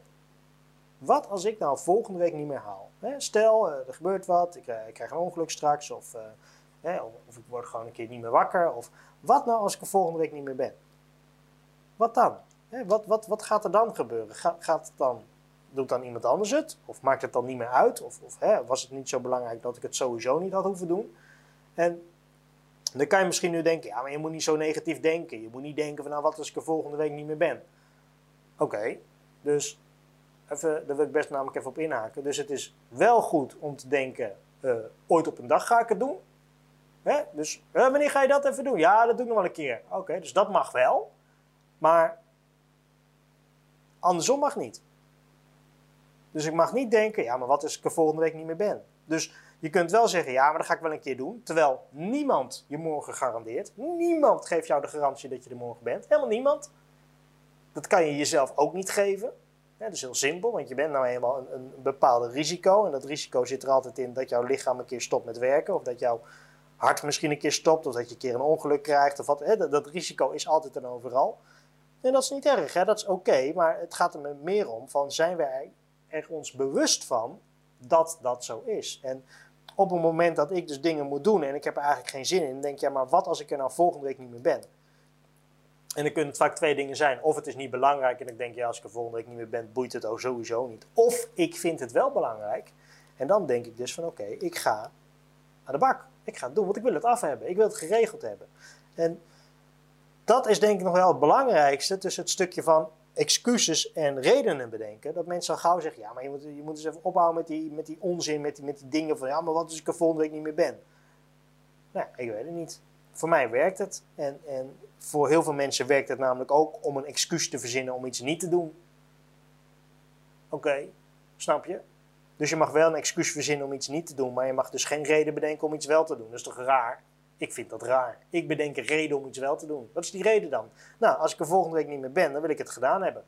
Wat als ik nou volgende week niet meer haal? Stel, eh, er gebeurt wat, ik, eh, ik, krijg een ongeluk straks, of, eh, of ik word gewoon een keer niet meer wakker. Of wat nou als ik er volgende week niet meer ben? Wat dan? Wat, wat, wat gaat er dan gebeuren? gaat het dan, doet dan iemand anders het? Of maakt het dan niet meer uit? Of, of was het niet zo belangrijk dat ik het sowieso niet had hoeven doen? En dan kan je misschien nu denken, ja, maar je moet niet zo negatief denken. Je moet niet denken van, nou, wat als ik er volgende week niet meer ben? Oké, dus even, daar wil ik best namelijk even op inhaken. Dus het is wel goed om te denken, uh, ooit op een dag ga ik het doen. Hè? Dus uh, wanneer ga je dat even doen? Ja, dat doe ik nog wel een keer. Oké, dus dat mag wel. Maar andersom mag niet. Dus ik mag niet denken, ja, maar wat als ik er volgende week niet meer ben? Dus je kunt wel zeggen, ja, maar dat ga ik wel een keer doen. Terwijl niemand je morgen garandeert. Niemand geeft jou de garantie dat je er morgen bent. Helemaal niemand. Dat kan je jezelf ook niet geven. dat is heel simpel, want je bent nou eenmaal een, een bepaalde risico. En dat risico zit er altijd in dat jouw lichaam een keer stopt met werken. Of dat jouw hart misschien een keer stopt. Of dat je een keer een ongeluk krijgt. Of wat, dat, dat, risico is altijd en overal. En dat is niet erg, hè? dat is oké. maar het gaat er meer om van zijn wij er ons bewust van dat dat zo is. En op het moment dat ik dus dingen moet doen en ik heb er eigenlijk geen zin in, denk je, ja, maar wat als ik er nou volgende week niet meer ben? En dan kunnen het vaak twee dingen zijn. Of het is niet belangrijk en ik denk, ja, als ik er volgende week niet meer ben, boeit het ook sowieso niet. Of ik vind het wel belangrijk. En dan denk ik dus van, oké, ik ga aan de bak. Ik ga het doen, want ik wil het af hebben. Ik wil het geregeld hebben. En dat is denk ik nog wel het belangrijkste tussen het stukje van excuses en redenen bedenken. Dat mensen al gauw zeggen, ja, maar je moet, je moet eens even ophouden met die, met die onzin, met die, met die dingen van, ja, maar wat als ik er volgende week niet meer ben? Nou, ik weet het niet. Voor mij werkt het. En, en voor heel veel mensen werkt het namelijk ook om een excuus te verzinnen om iets niet te doen. Oké, snap je? Dus je mag wel een excuus verzinnen om iets niet te doen, maar je mag dus geen reden bedenken om iets wel te doen. Dat is toch raar? Ik vind dat raar. Ik bedenk een reden om iets wel te doen. Wat is die reden dan? Nou, als ik er volgende week niet meer ben, dan wil ik het gedaan hebben.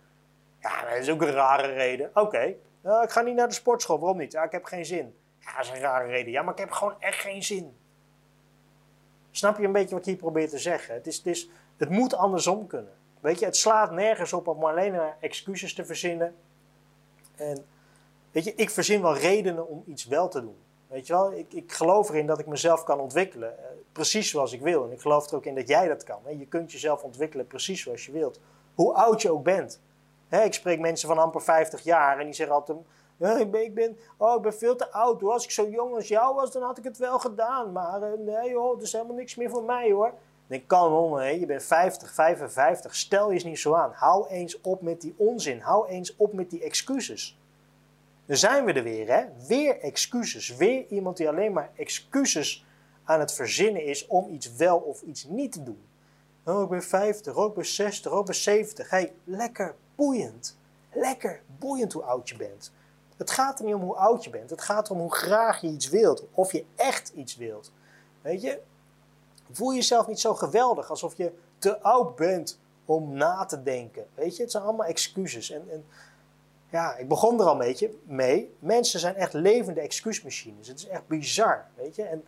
Ja, dat is ook een rare reden. Oké, nou, ik ga niet naar de sportschool. Waarom niet? Ja, ik heb geen zin. Ja, dat is een rare reden. Ja, maar ik heb gewoon echt geen zin. Snap je een beetje wat ik hier probeer te zeggen? Het, is, het, is, het moet andersom kunnen. Weet je, het slaat nergens op om alleen maar excuses te verzinnen. En weet je, ik verzin wel redenen om iets wel te doen. Weet je wel, ik, ik geloof erin dat ik mezelf kan ontwikkelen. Precies zoals ik wil. En ik geloof er ook in dat jij dat kan. Je kunt jezelf ontwikkelen precies zoals je wilt. Hoe oud je ook bent. Ik spreek mensen van amper 50 jaar en die zeggen altijd... Ik, ben, ik, ben, oh, ik ben veel te oud. Als ik zo jong als jou was, dan had ik het wel gedaan. Maar eh, nee hoor, er is helemaal niks meer voor mij hoor. Dan kan om, je bent 50, 55. Stel je eens niet zo aan. Hou eens op met die onzin. Hou eens op met die excuses. Dan zijn we er weer, hè? Weer excuses. Weer iemand die alleen maar excuses aan het verzinnen is om iets wel of iets niet te doen. Oh, ik ben 50, oh, ik ben 60, oh, ik ben 70. hey, lekker boeiend. Lekker boeiend hoe oud je bent. Het gaat er niet om hoe oud je bent. Het gaat erom hoe graag je iets wilt. Of je echt iets wilt. Weet je? Voel jezelf niet zo geweldig alsof je te oud bent om na te denken. Weet je? Het zijn allemaal excuses. En, en ja, ik begon er al een beetje mee. Mensen zijn echt levende excuusmachines. Het is echt bizar, weet je. En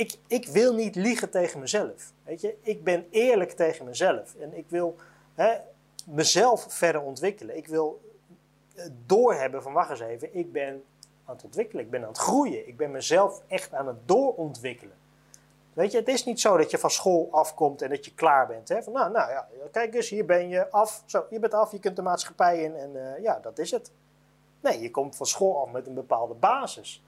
ik, ik wil niet liegen tegen mezelf, weet je. Ik ben eerlijk tegen mezelf. En ik wil hè, mezelf verder ontwikkelen. Ik wil eh, doorhebben van, wacht eens even, ik ben aan het ontwikkelen. Ik ben aan het groeien. Ik ben mezelf echt aan het doorontwikkelen. Weet je, het is niet zo dat je van school afkomt en dat je klaar bent. Hè? Van, nou, nou ja, kijk eens, hier ben je af. Zo, je bent af, je kunt de maatschappij in en uh, ja, dat is het. Nee, je komt van school af met een bepaalde basis.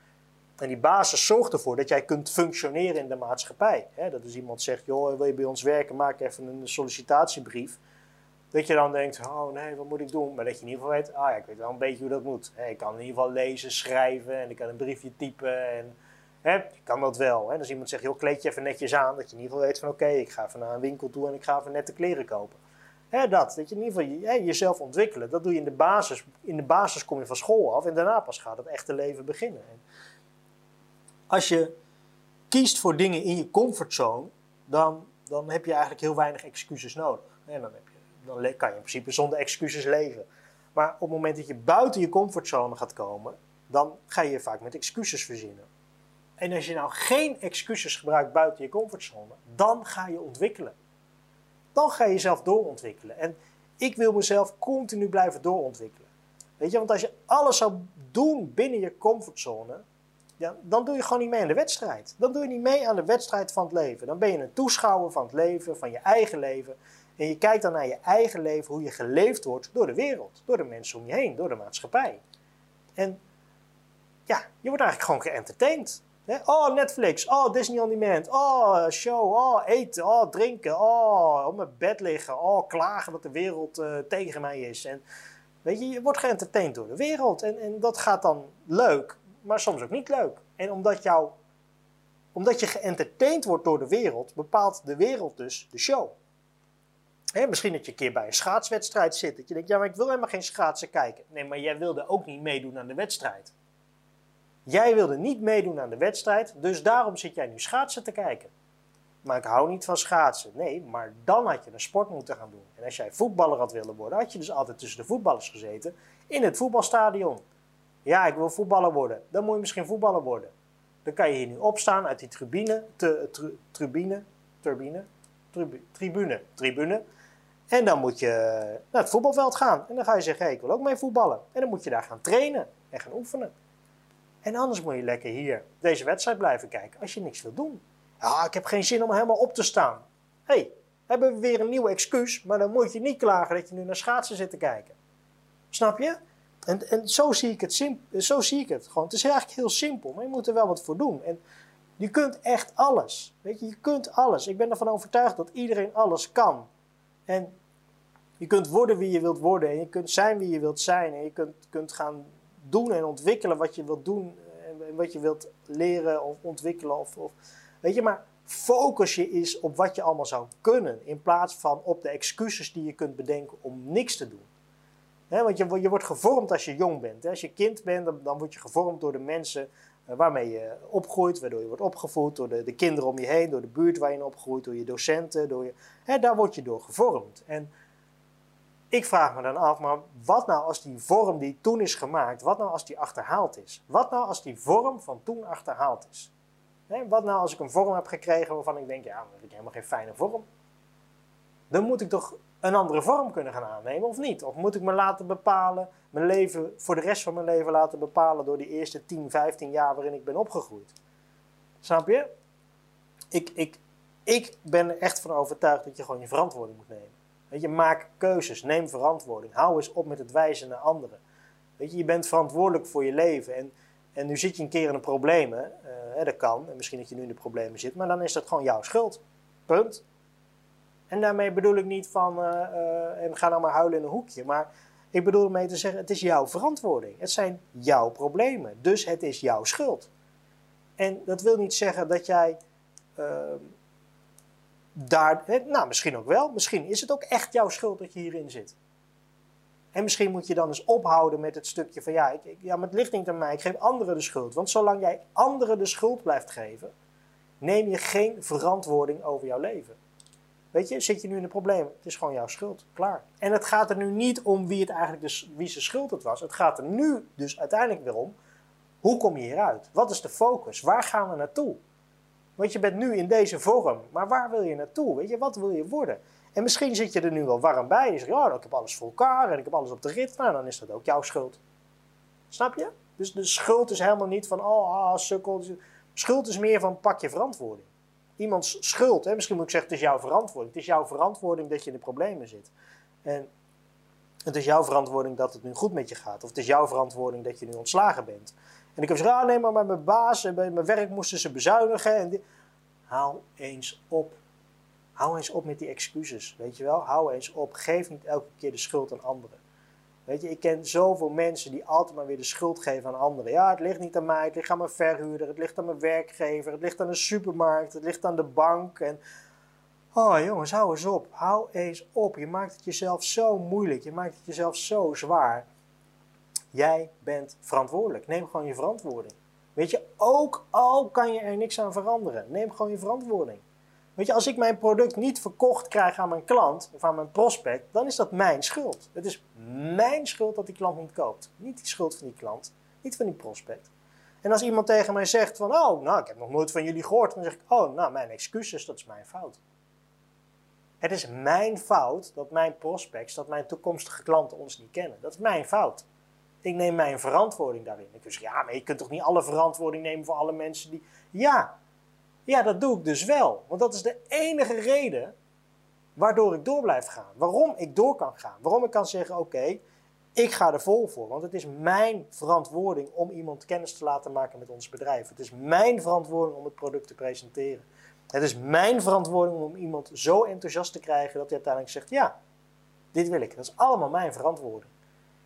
En die basis zorgt ervoor dat jij kunt functioneren in de maatschappij. Dat is iemand zegt, joh, wil je bij ons werken, maak even een sollicitatiebrief. Dat je dan denkt, oh nee, wat moet ik doen? Maar dat je in ieder geval weet, ah ja, ik weet wel een beetje hoe dat moet. Ik kan in ieder geval lezen, schrijven en ik kan een briefje typen en... Kan dat wel. Hè? Dus iemand zegt, joh, kleed je even netjes aan. Dat je in ieder geval weet van, oké, ik ga even naar een winkel toe en ik ga even nette kleren kopen. Dat, dat je in ieder geval jezelf ontwikkelen. Dat doe je in de basis. In de basis kom je van school af en daarna pas gaat het echte leven beginnen. En als je kiest voor dingen in je comfortzone, dan, dan heb je eigenlijk heel weinig excuses nodig. En dan, heb je, dan kan je in principe zonder excuses leven. Maar op het moment dat je buiten je comfortzone gaat komen, dan ga je vaak met excuses verzinnen. En als je nou geen excuses gebruikt buiten je comfortzone, dan ga je ontwikkelen. Dan ga je jezelf doorontwikkelen. En ik wil mezelf continu blijven doorontwikkelen. Weet je, want als je alles zou doen binnen je comfortzone, ja, dan doe je gewoon niet mee aan de wedstrijd. Dan doe je niet mee aan de wedstrijd van het leven. Dan ben je een toeschouwer van het leven, van je eigen leven. En je kijkt dan naar je eigen leven, hoe je geleefd wordt door de wereld, door de mensen om je heen, door de maatschappij. En ja, je wordt eigenlijk gewoon geëntertained. Oh, Netflix. Oh, Disney On Demand. Oh, show. Oh, eten. Oh, drinken. Oh, op mijn bed liggen. Oh, klagen dat de wereld uh, tegen mij is. En weet je, je wordt geëntertained door de wereld. En, en dat gaat dan leuk, maar soms ook niet leuk. En omdat, jou, omdat je geëntertained wordt door de wereld, bepaalt de wereld dus de show. Misschien dat je een keer bij een schaatswedstrijd zit. Dat je denkt, ja, maar ik wil helemaal geen schaatsen kijken. Nee, maar jij wilde ook niet meedoen aan de wedstrijd. Jij wilde niet meedoen aan de wedstrijd, dus daarom zit jij nu schaatsen te kijken. Maar ik hou niet van schaatsen. Nee, maar dan had je een sport moeten gaan doen. En als jij voetballer had willen worden, had je dus altijd tussen de voetballers gezeten in het voetbalstadion. Ja, ik wil voetballer worden. Dan moet je misschien voetballer worden. Dan kan je hier nu opstaan uit die tribune, te, tribune, turbine, tribu, tribune, tribune. En dan moet je naar het voetbalveld gaan. En dan ga je zeggen, ik wil ook mee voetballen. En dan moet je daar gaan trainen en gaan oefenen. En anders moet je lekker hier deze wedstrijd blijven kijken als je niks wil doen. Ja, ik heb geen zin om helemaal op te staan. Hé, hey, hebben we weer een nieuw excuus, maar dan moet je niet klagen dat je nu naar schaatsen zit te kijken. Snap je? En, en zo, zie ik het zo zie ik het gewoon. Het is eigenlijk heel simpel, maar je moet er wel wat voor doen. En je kunt echt alles. Weet je, je kunt alles. Ik ben ervan overtuigd dat iedereen alles kan. En je kunt worden wie je wilt worden. En je kunt zijn wie je wilt zijn. En je kunt, kunt gaan doen en ontwikkelen wat je wilt doen. En wat je wilt leren of ontwikkelen. Of, of, weet je, maar focus je eens op wat je allemaal zou kunnen. In plaats van op de excuses die je kunt bedenken om niks te doen. Want je, wordt gevormd als je jong bent. Als je kind bent, dan, word je gevormd door de mensen uh, waarmee je opgroeit, waardoor je wordt opgevoed, door de, de, kinderen om je heen, door de buurt waar je in opgroeit, door je docenten. Door je, daar word je door gevormd. En ik vraag me dan af, maar wat nou als die vorm die toen is gemaakt, wat nou als die achterhaald is? Wat nou als die vorm van toen achterhaald is? wat nou als ik een vorm heb gekregen waarvan ik denk, ja, dat vind ik helemaal geen fijne vorm. Dan moet ik toch een andere vorm kunnen gaan aannemen of niet? Of moet ik me laten bepalen, mijn leven voor de rest van mijn leven laten bepalen door die eerste 10, 15 jaar waarin ik ben opgegroeid? Snap je? Ik, ik, ik ben er echt van overtuigd dat je gewoon je verantwoording moet nemen. Weet je, maak keuzes, neem verantwoording. Hou eens op met het wijzen naar anderen. Weet je, je bent verantwoordelijk voor je leven. En, en nu zit je een keer in de problemen. Uh, dat kan. En misschien dat je nu in de problemen zit. Maar dan is dat gewoon jouw schuld. Punt. En daarmee bedoel ik niet van, uh, uh, en ga nou maar huilen in een hoekje. Maar ik bedoel ermee te zeggen, het is jouw verantwoording. Het zijn jouw problemen. Dus het is jouw schuld. En dat wil niet zeggen dat jij ehm, daar, nou misschien ook wel, misschien is het ook echt jouw schuld dat je hierin zit. En misschien moet je dan eens ophouden met het stukje van ja, ik, ja, maar het ligt aan mij, ik geef anderen de schuld. Want zolang jij anderen de schuld blijft geven, neem je geen verantwoording over jouw leven. Weet je, zit je nu in een probleem, het is gewoon jouw schuld, klaar. En het gaat er nu niet om wie het eigenlijk dus, wie zijn schuld het was. Het gaat er nu dus uiteindelijk weer om, hoe kom je hieruit? Wat is de focus? Waar gaan we naartoe? Want je bent nu in deze vorm, maar waar wil je naartoe? Weet je, wat wil je worden? En misschien zit je er nu wel warm bij. Je zegt, ja, ik heb alles voor elkaar en ik heb alles op de rit. Nou, dan is dat ook jouw schuld. Snap je? Dus de schuld is helemaal niet van, oh, ah, sukkel. Schuld is meer van, pak je verantwoording. Iemands schuld, hè, misschien moet ik zeggen, het is jouw verantwoording. Het is jouw verantwoording dat je in de problemen zit. En het is jouw verantwoording dat het nu goed met je gaat. Of het is jouw verantwoording dat je nu ontslagen bent. En ik heb gezegd, ah maar mijn baas en bij mijn werk moesten ze bezuinigen. En Hou eens op. Hou eens op met die excuses, weet je wel. Hou eens op. Geef niet elke keer de schuld aan anderen. Weet je, ik ken zoveel mensen die altijd maar weer de schuld geven aan anderen. Ja, het ligt niet aan mij, het ligt aan mijn verhuurder, het ligt aan mijn werkgever, het ligt aan de supermarkt, het ligt aan de bank. En... Oh jongens, hou eens op. Hou eens op. Je maakt het jezelf zo moeilijk. Je maakt het jezelf zo zwaar. Jij bent verantwoordelijk. Neem gewoon je verantwoording. Weet je, ook al kan je er niks aan veranderen, neem gewoon je verantwoording. Weet je, als ik mijn product niet verkocht krijg aan mijn klant of aan mijn prospect, dan is dat mijn schuld. Het is mijn schuld dat die klant niet koopt. Niet die schuld van die klant, niet van die prospect. En als iemand tegen mij zegt van, oh, nou, ik heb nog nooit van jullie gehoord, dan zeg ik, oh, nou, mijn excuses, dat is mijn fout. Het is mijn fout dat mijn prospects, dat mijn toekomstige klanten ons niet kennen. Dat is mijn fout. Ik neem mijn verantwoording daarin. Ik zeg, ja, maar je kunt toch niet alle verantwoording nemen voor alle mensen die... Ja, ja, dat doe ik dus wel. Want dat is de enige reden waardoor ik door blijf gaan. Waarom ik door kan gaan. Waarom ik kan zeggen, oké, ik ga er vol voor. Want het is mijn verantwoording om iemand kennis te laten maken met ons bedrijf. Het is mijn verantwoording om het product te presenteren. Het is mijn verantwoording om iemand zo enthousiast te krijgen dat hij uiteindelijk zegt, ja, dit wil ik. Dat is allemaal mijn verantwoording.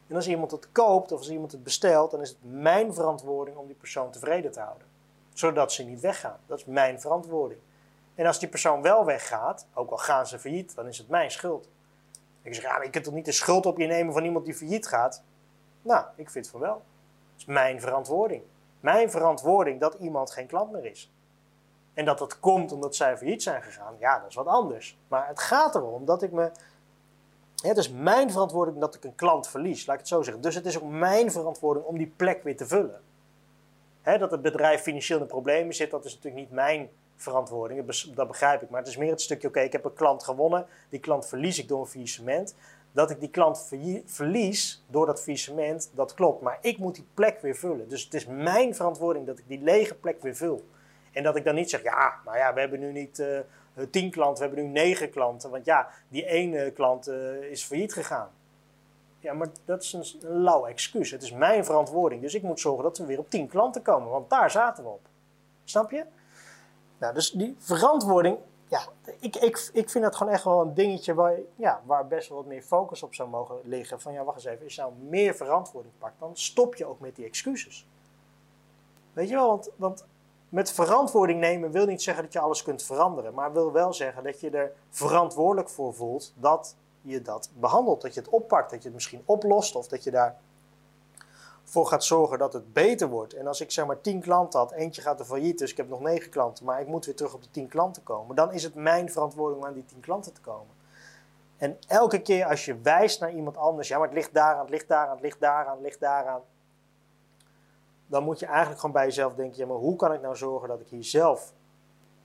En als iemand het koopt of als iemand het bestelt, dan is het mijn verantwoording om die persoon tevreden te houden. Zodat ze niet weggaan. Dat is mijn verantwoording. En als die persoon wel weggaat, ook al gaan ze failliet, dan is het mijn schuld. Ik zeg, ja, je kunt toch niet de schuld op je nemen van iemand die failliet gaat? Nou, ik vind van wel. Het is mijn verantwoording. Mijn verantwoording dat iemand geen klant meer is. En dat dat komt omdat zij failliet zijn gegaan, ja, dat is wat anders. Maar het gaat erom dat ik me het is mijn verantwoording dat ik een klant verlies, laat ik het zo zeggen. Dus het is ook mijn verantwoording om die plek weer te vullen. Dat het bedrijf financieel in problemen zit, dat is natuurlijk niet mijn verantwoording, dat begrijp ik. Maar het is meer het stukje, oké, ik heb een klant gewonnen, die klant verlies ik door een faillissement. Dat ik die klant verlies door dat faillissement, dat klopt. Maar ik moet die plek weer vullen. Dus het is mijn verantwoording dat ik die lege plek weer vul. En dat ik dan niet zeg, ja, maar ja, we hebben nu niet... Uh, tien klanten, we hebben nu negen klanten. Want ja, die ene klant uh, is failliet gegaan. Ja, maar dat is een, lauw excuus. Het is mijn verantwoording. Dus ik moet zorgen dat we weer op tien klanten komen. Want daar zaten we op. Snap je? Nou, dus die verantwoording, ja, ik, ik, ik vind dat gewoon echt wel een dingetje waar, ja, waar best wel wat meer focus op zou mogen liggen. Van ja, wacht eens even, als je nou meer verantwoording pakt, dan stop je ook met die excuses. Weet je wel, want, want met verantwoording nemen wil niet zeggen dat je alles kunt veranderen, maar wil wel zeggen dat je er verantwoordelijk voor voelt dat je dat behandelt, dat je het oppakt, dat je het misschien oplost of dat je daar voor gaat zorgen dat het beter wordt. En als ik zeg maar tien klanten had, eentje gaat er failliet, dus ik heb nog negen klanten, maar ik moet weer terug op de tien klanten komen, dan is het mijn verantwoording om aan die tien klanten te komen. En elke keer als je wijst naar iemand anders, ja maar het ligt daaraan, het ligt daaraan, het ligt daaraan, het ligt daaraan, dan moet je eigenlijk gewoon bij jezelf denken, ja, maar hoe kan ik nou zorgen dat ik hier zelf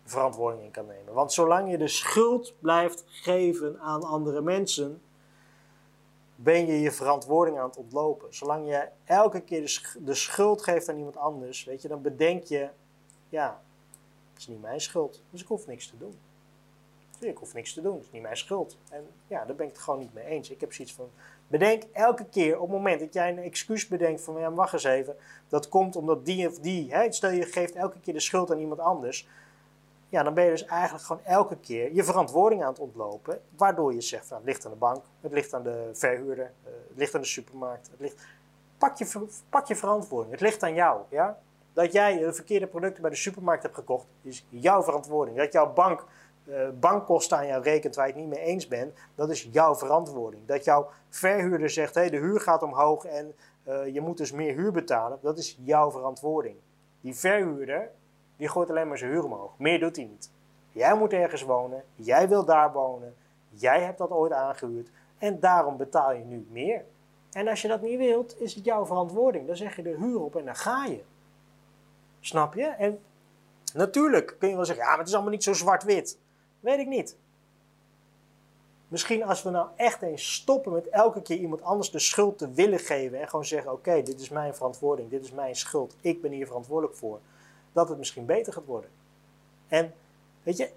verantwoording in kan nemen. Want zolang je de schuld blijft geven aan andere mensen, ben je je verantwoording aan het ontlopen. Zolang je elke keer de schuld geeft aan iemand anders, weet je, dan bedenk je, ja, het is niet mijn schuld, dus ik hoef niks te doen. Ik hoef niks te doen, het is niet mijn schuld. En ja, daar ben ik het gewoon niet mee eens. Ik heb zoiets van, bedenk elke keer op het moment dat jij een excuus bedenkt van, ja, wacht eens even, dat komt omdat die of die, hè, stel je geeft elke keer de schuld aan iemand anders, ja, dan ben je dus eigenlijk gewoon elke keer je verantwoording aan het ontlopen. Waardoor je zegt, nou, het ligt aan de bank, het ligt aan de verhuurder, uh, het ligt aan de supermarkt. Het ligt... pak, je, pak je verantwoording, het ligt aan jou. Ja? Dat jij de verkeerde producten bij de supermarkt hebt gekocht, is jouw verantwoording. Dat jouw bank uh, bankkosten aan jou rekent waar je het niet mee eens bent, dat is jouw verantwoording. Dat jouw verhuurder zegt, hey, de huur gaat omhoog en uh, je moet dus meer huur betalen, dat is jouw verantwoording. Die verhuurder, die gooit alleen maar zijn huur omhoog. Meer doet hij niet. Jij moet ergens wonen, jij wil daar wonen, jij hebt dat ooit aangehuurd en daarom betaal je nu meer. En als je dat niet wilt, is het jouw verantwoording. Dan zeg je de huur op en dan ga je. Snap je? En natuurlijk kun je wel zeggen, ja, maar het is allemaal niet zo zwart-wit. Weet ik niet. Misschien als we nou echt eens stoppen met elke keer iemand anders de schuld te willen geven en gewoon zeggen: Oké, dit is mijn verantwoording, dit is mijn schuld, ik ben hier verantwoordelijk voor dat het misschien beter gaat worden. En weet je,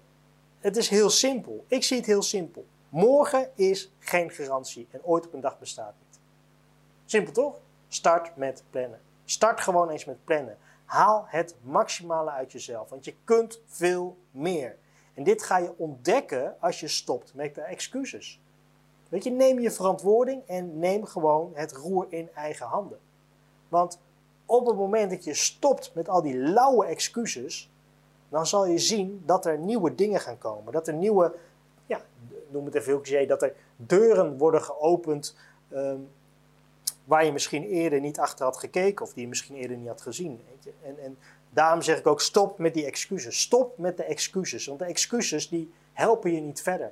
het is heel simpel. Ik zie het heel simpel. Morgen is geen garantie en ooit op een dag bestaat niet. Simpel toch? Start met plannen. Start gewoon eens met plannen. Haal het maximale uit jezelf, want je kunt veel meer. En dit ga je ontdekken als je stopt met de excuses. Weet je, neem je verantwoording en neem gewoon het roer in eigen handen. Want op het moment dat je stopt met al die lauwe excuses, dan zal je zien dat er nieuwe dingen gaan komen. Dat er nieuwe, ja, noem het even heel cliché, dat er deuren worden geopend um, waar je misschien eerder niet achter had gekeken of die je misschien eerder niet had gezien. En, en daarom zeg ik ook stop met die excuses. Stop met de excuses, want de excuses die helpen je niet verder.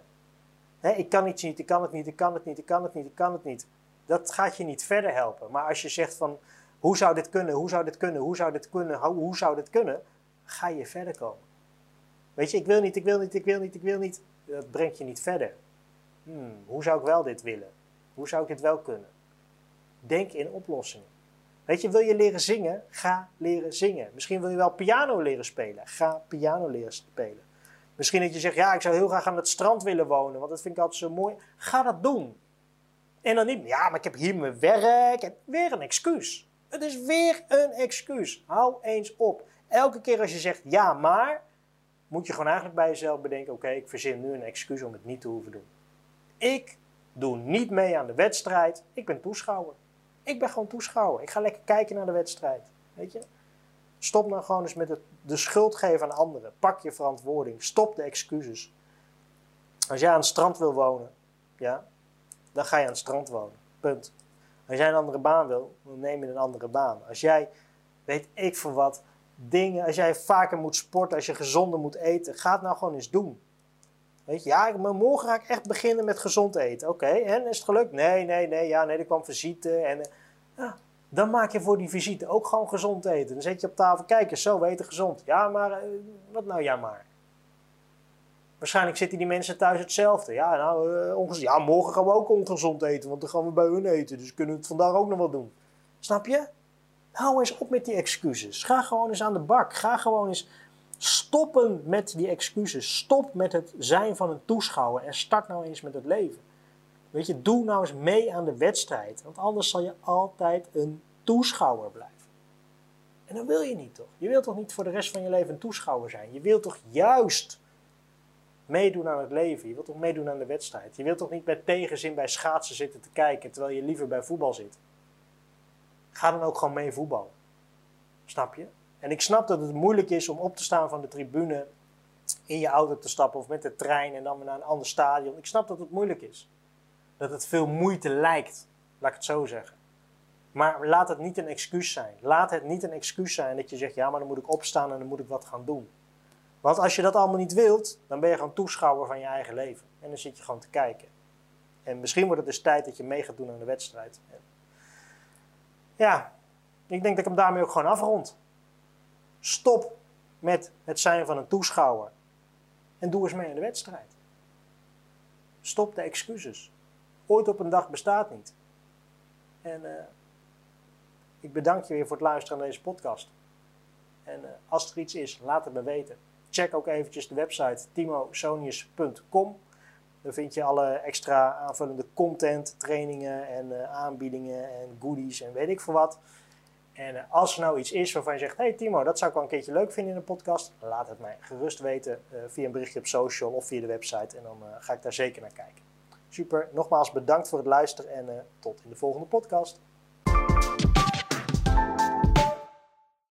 ik kan iets niet, ik kan het niet, ik kan het niet, ik kan het niet, ik kan het niet. Dat gaat je niet verder helpen. Maar als je zegt van, hoe zou dit kunnen? Hoe zou dit kunnen? Hoe zou dit kunnen? Hoe zou dit kunnen? Ga je verder komen. Weet je, ik wil niet, ik wil niet, ik wil niet, ik wil niet. Dat brengt je niet verder. Hmm, hoe zou ik wel dit willen? Hoe zou ik dit wel kunnen? Denk in oplossingen. Weet je, wil je leren zingen? Ga leren zingen. Misschien wil je wel piano leren spelen. Ga piano leren spelen. Misschien dat je zegt, ja, ik zou heel graag aan het strand willen wonen, want dat vind ik altijd zo mooi. Ga dat doen. En dan niet, ja, maar ik heb hier mijn werk. Weer een excuus. Het is weer een excuus. Hou eens op. Elke keer als je zegt ja, maar, moet je gewoon eigenlijk bij jezelf bedenken: oké, ik verzin nu een excuus om het niet te hoeven doen. Ik doe niet mee aan de wedstrijd. Ik ben toeschouwer. Ik ben gewoon toeschouwer. Ik ga lekker kijken naar de wedstrijd. Weet je? Stop nou gewoon eens met het, de schuld geven aan anderen. Pak je verantwoording. Stop de excuses. Als jij aan het strand wil wonen, ja, dan ga je aan het strand wonen. Punt. Als jij een andere baan wil, dan neem je een andere baan. Als jij, weet ik voor wat, dingen, als jij vaker moet sporten, als je gezonder moet eten, ga het nou gewoon eens doen. Weet je, ja, morgen ga ik echt beginnen met gezond eten. Oké, en is het gelukt? Nee, nee, nee, ja, nee, er kwam visite. En, eh, ja, dan maak je voor die visite ook gewoon gezond eten. Dan zet je op tafel, kijk eens, zo, we eten gezond. Ja, maar, uh, wat nou ja maar? Waarschijnlijk zitten die mensen thuis hetzelfde. Ja, nou, uh, ja, morgen gaan we ook ongezond eten, want dan gaan we bij hun eten. Dus kunnen we het vandaag ook nog wel doen. Snap je? Hou eens op met die excuses. Ga gewoon eens aan de bak. Ga gewoon eens stoppen met die excuses. Stop met het zijn van een toeschouwer en start nou eens met het leven. Weet je, doe nou eens mee aan de wedstrijd, want anders zal je altijd een toeschouwer blijven. En dat wil je niet toch? Je wilt toch niet voor de rest van je leven een toeschouwer zijn? Je wilt toch juist meedoen aan het leven. Je wilt toch meedoen aan de wedstrijd. Je wilt toch niet met tegenzin bij schaatsen zitten te kijken terwijl je liever bij voetbal zit. Ga dan ook gewoon mee voetballen. Snap je? En ik snap dat het moeilijk is om op te staan van de tribune, in je auto te stappen of met de trein en dan weer naar een ander stadion. Ik snap dat het moeilijk is. Dat het veel moeite lijkt, laat ik het zo zeggen. Maar laat het niet een excuus zijn. Laat het niet een excuus zijn dat je zegt, ja, maar dan moet ik opstaan en dan moet ik wat gaan doen. Want als je dat allemaal niet wilt, dan ben je gewoon toeschouwer van je eigen leven. En dan zit je gewoon te kijken. En misschien wordt het dus tijd dat je mee gaat doen aan de wedstrijd. Ja, ik denk dat ik hem daarmee ook gewoon afrond. Stop met het zijn van een toeschouwer. En doe eens mee aan de wedstrijd. Stop de excuses. Ooit op een dag bestaat niet. En uh, ik bedank je weer voor het luisteren naar deze podcast. En uh, als er iets is, laat het me weten. Check ook eventjes de website timosonius.com. Daar vind je alle extra aanvullende content, trainingen en uh, aanbiedingen en goodies en weet ik veel wat. En uh, als er nou iets is waarvan je zegt: Hey Timo, dat zou ik wel een keertje leuk vinden in een podcast, laat het mij gerust weten uh, via een berichtje op social of via de website. En dan ga ik daar zeker naar kijken. Super, nogmaals bedankt voor het luisteren en tot in de volgende podcast.